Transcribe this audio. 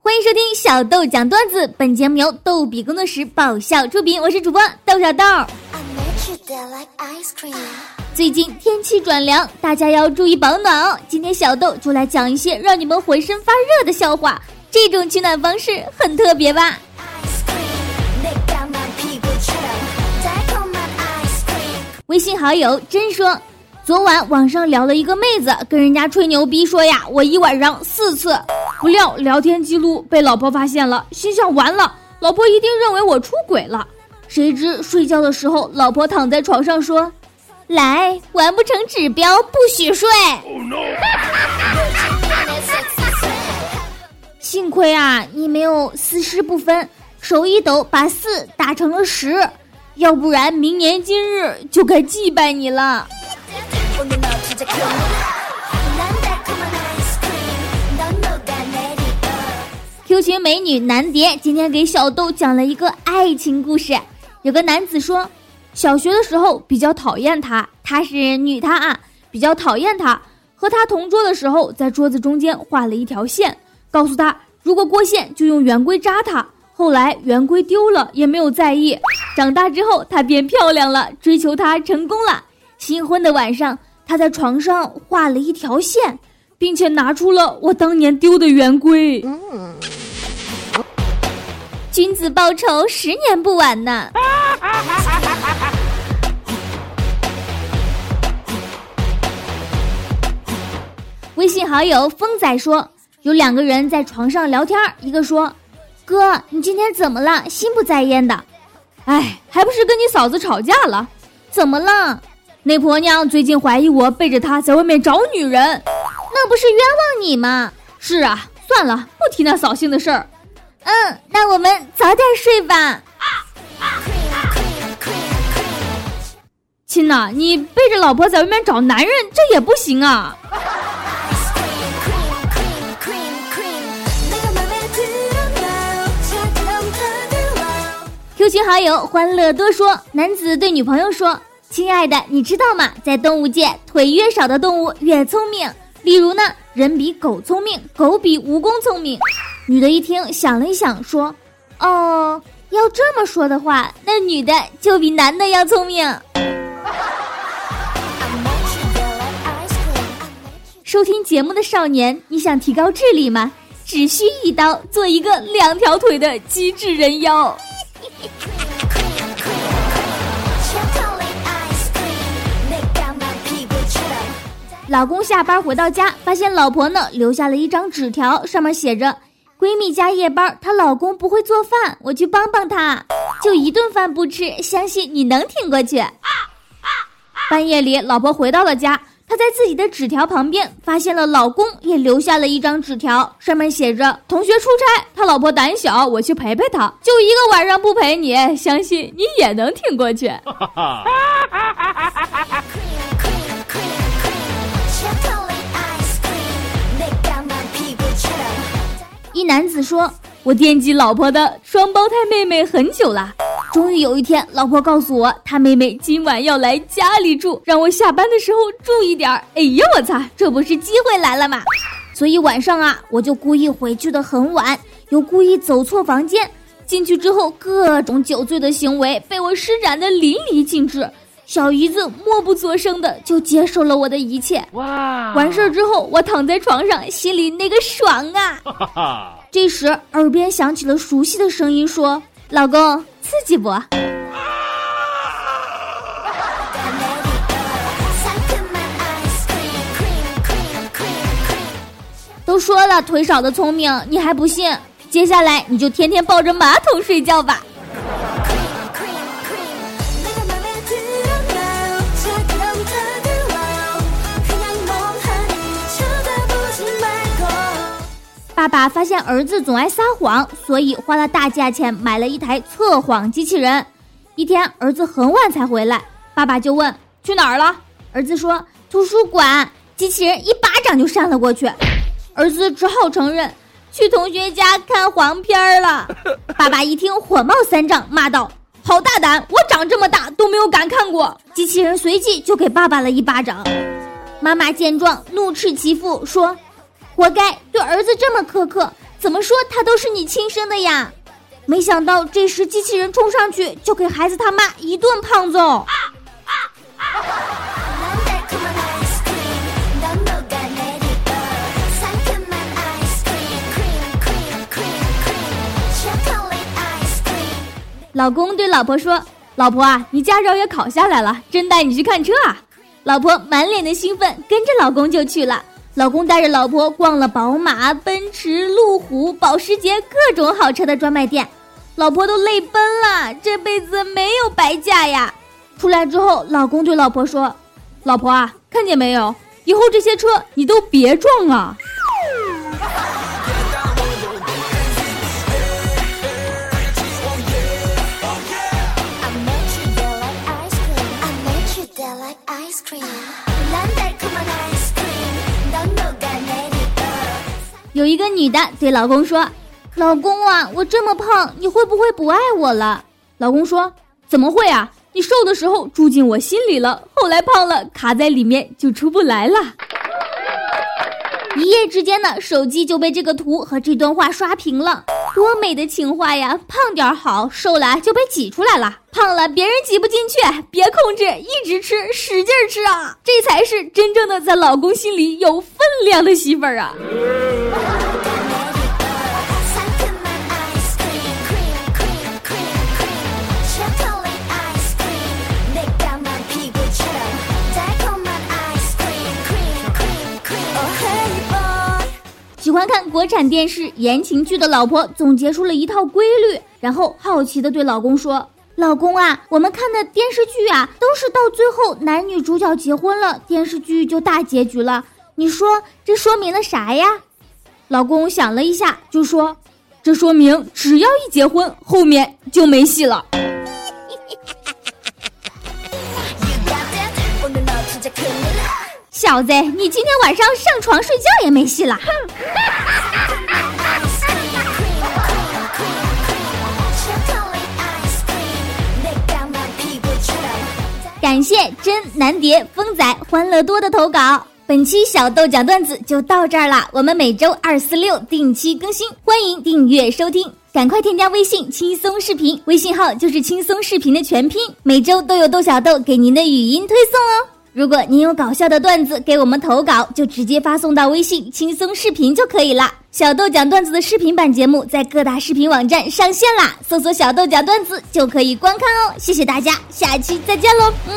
欢迎收听小豆讲段子，本节目由逗比工作室爆笑出品，我是主播豆小豆。最近天气转凉，大家要注意保暖哦。今天小豆就来讲一些让你们浑身发热的笑话，这种取暖方式很特别吧？微信好友真说，昨晚网上聊了一个妹子，跟人家吹牛逼说呀，我一晚上四次，不料聊天记录被老婆发现了，心想完了，老婆一定认为我出轨了。谁知睡觉的时候，老婆躺在床上说。来，完不成指标不许睡。幸亏啊，你没有四十不分，手一抖把四打成了十，要不然明年今日就该祭拜你了。Q 群美女南蝶今天给小豆讲了一个爱情故事，有个男子说。小学的时候比较讨厌他，他是女他啊，比较讨厌他。和他同桌的时候，在桌子中间画了一条线，告诉他如果过线就用圆规扎他。后来圆规丢了，也没有在意。长大之后，她变漂亮了，追求他成功了。新婚的晚上，他在床上画了一条线，并且拿出了我当年丢的圆规。君子报仇，十年不晚呢。微信好友风仔说，有两个人在床上聊天，一个说：“哥，你今天怎么了？心不在焉的。”“哎，还不是跟你嫂子吵架了。”“怎么了？”“那婆娘最近怀疑我背着她在外面找女人。”“那不是冤枉你吗？”“是啊，算了，不提那扫兴的事儿。”嗯，那我们早点睡吧。亲呐，你背着老婆在外面找男人，这也不行啊。群好友欢乐多说，男子对女朋友说：“亲爱的，你知道吗？在动物界，腿越少的动物越聪明。例如呢，人比狗聪明，狗比蜈蚣聪明。”女的一听，想了一想，说：“哦，要这么说的话，那女的就比男的要聪明。”收听节目的少年，你想提高智力吗？只需一刀，做一个两条腿的机智人妖。老公下班回到家，发现老婆呢留下了一张纸条，上面写着。闺蜜加夜班，她老公不会做饭，我去帮帮她，就一顿饭不吃，相信你能挺过去。半夜里，老婆回到了家，她在自己的纸条旁边发现了老公也留下了一张纸条，上面写着：“同学出差，他老婆胆小，我去陪陪他，就一个晚上不陪你，相信你也能挺过去。”一男子说：“我惦记老婆的双胞胎妹妹很久了，终于有一天，老婆告诉我，她妹妹今晚要来家里住，让我下班的时候注意点儿。哎呀，我擦，这不是机会来了吗？所以晚上啊，我就故意回去的很晚，又故意走错房间，进去之后各种酒醉的行为被我施展的淋漓尽致。”小姨子默不作声的就接受了我的一切。哇！完事儿之后，我躺在床上，心里那个爽啊！这时，耳边响起了熟悉的声音，说：“老公，刺激不？”都说了腿少的聪明，你还不信？接下来你就天天抱着马桶睡觉吧。爸爸发现儿子总爱撒谎，所以花了大价钱买了一台测谎机器人。一天，儿子很晚才回来，爸爸就问去哪儿了。儿子说图书馆。机器人一巴掌就扇了过去，儿子只好承认去同学家看黄片了。爸爸一听火冒三丈，骂道：“好大胆！我长这么大都没有敢看过。”机器人随即就给爸爸了一巴掌。妈妈见状怒斥其父说：“活该，对儿子这么苛刻，怎么说他都是你亲生的呀？”没想到这时机器人冲上去就给孩子他妈一顿胖揍。老公对老婆说：“老婆啊，你驾照也考下来了，真带你去看车啊！”老婆满脸的兴奋，跟着老公就去了。老公带着老婆逛了宝马、奔驰、路虎、保时捷各种好车的专卖店，老婆都累奔了，这辈子没有白嫁呀！出来之后，老公对老婆说：“老婆啊，看见没有？以后这些车你都别撞啊！”有一个女的对老公说：“老公啊，我这么胖，你会不会不爱我了？”老公说：“怎么会啊？你瘦的时候住进我心里了，后来胖了卡在里面就出不来了。”一夜之间呢，手机就被这个图和这段话刷屏了。多美的情话呀！胖点好，瘦了就被挤出来了。胖了别人挤不进去，别控制，一直吃，使劲吃啊！这才是真正的在老公心里有分量的媳妇儿啊！国产电视言情剧的老婆总结出了一套规律，然后好奇的对老公说：“老公啊，我们看的电视剧啊，都是到最后男女主角结婚了，电视剧就大结局了。你说这说明了啥呀？”老公想了一下，就说：“这说明只要一结婚，后面就没戏了。” 小子，你今天晚上上床睡觉也没戏了。感谢真南蝶风仔欢乐多的投稿。本期小豆讲段子就到这儿了，我们每周二、四、六定期更新，欢迎订阅收听。赶快添加微信轻松视频，微信号就是轻松视频的全拼，每周都有豆小豆给您的语音推送哦。如果您有搞笑的段子给我们投稿，就直接发送到微信“轻松视频”就可以了。小豆讲段子的视频版节目在各大视频网站上线啦，搜索“小豆讲段子”就可以观看哦。谢谢大家，下期再见喽！嗯。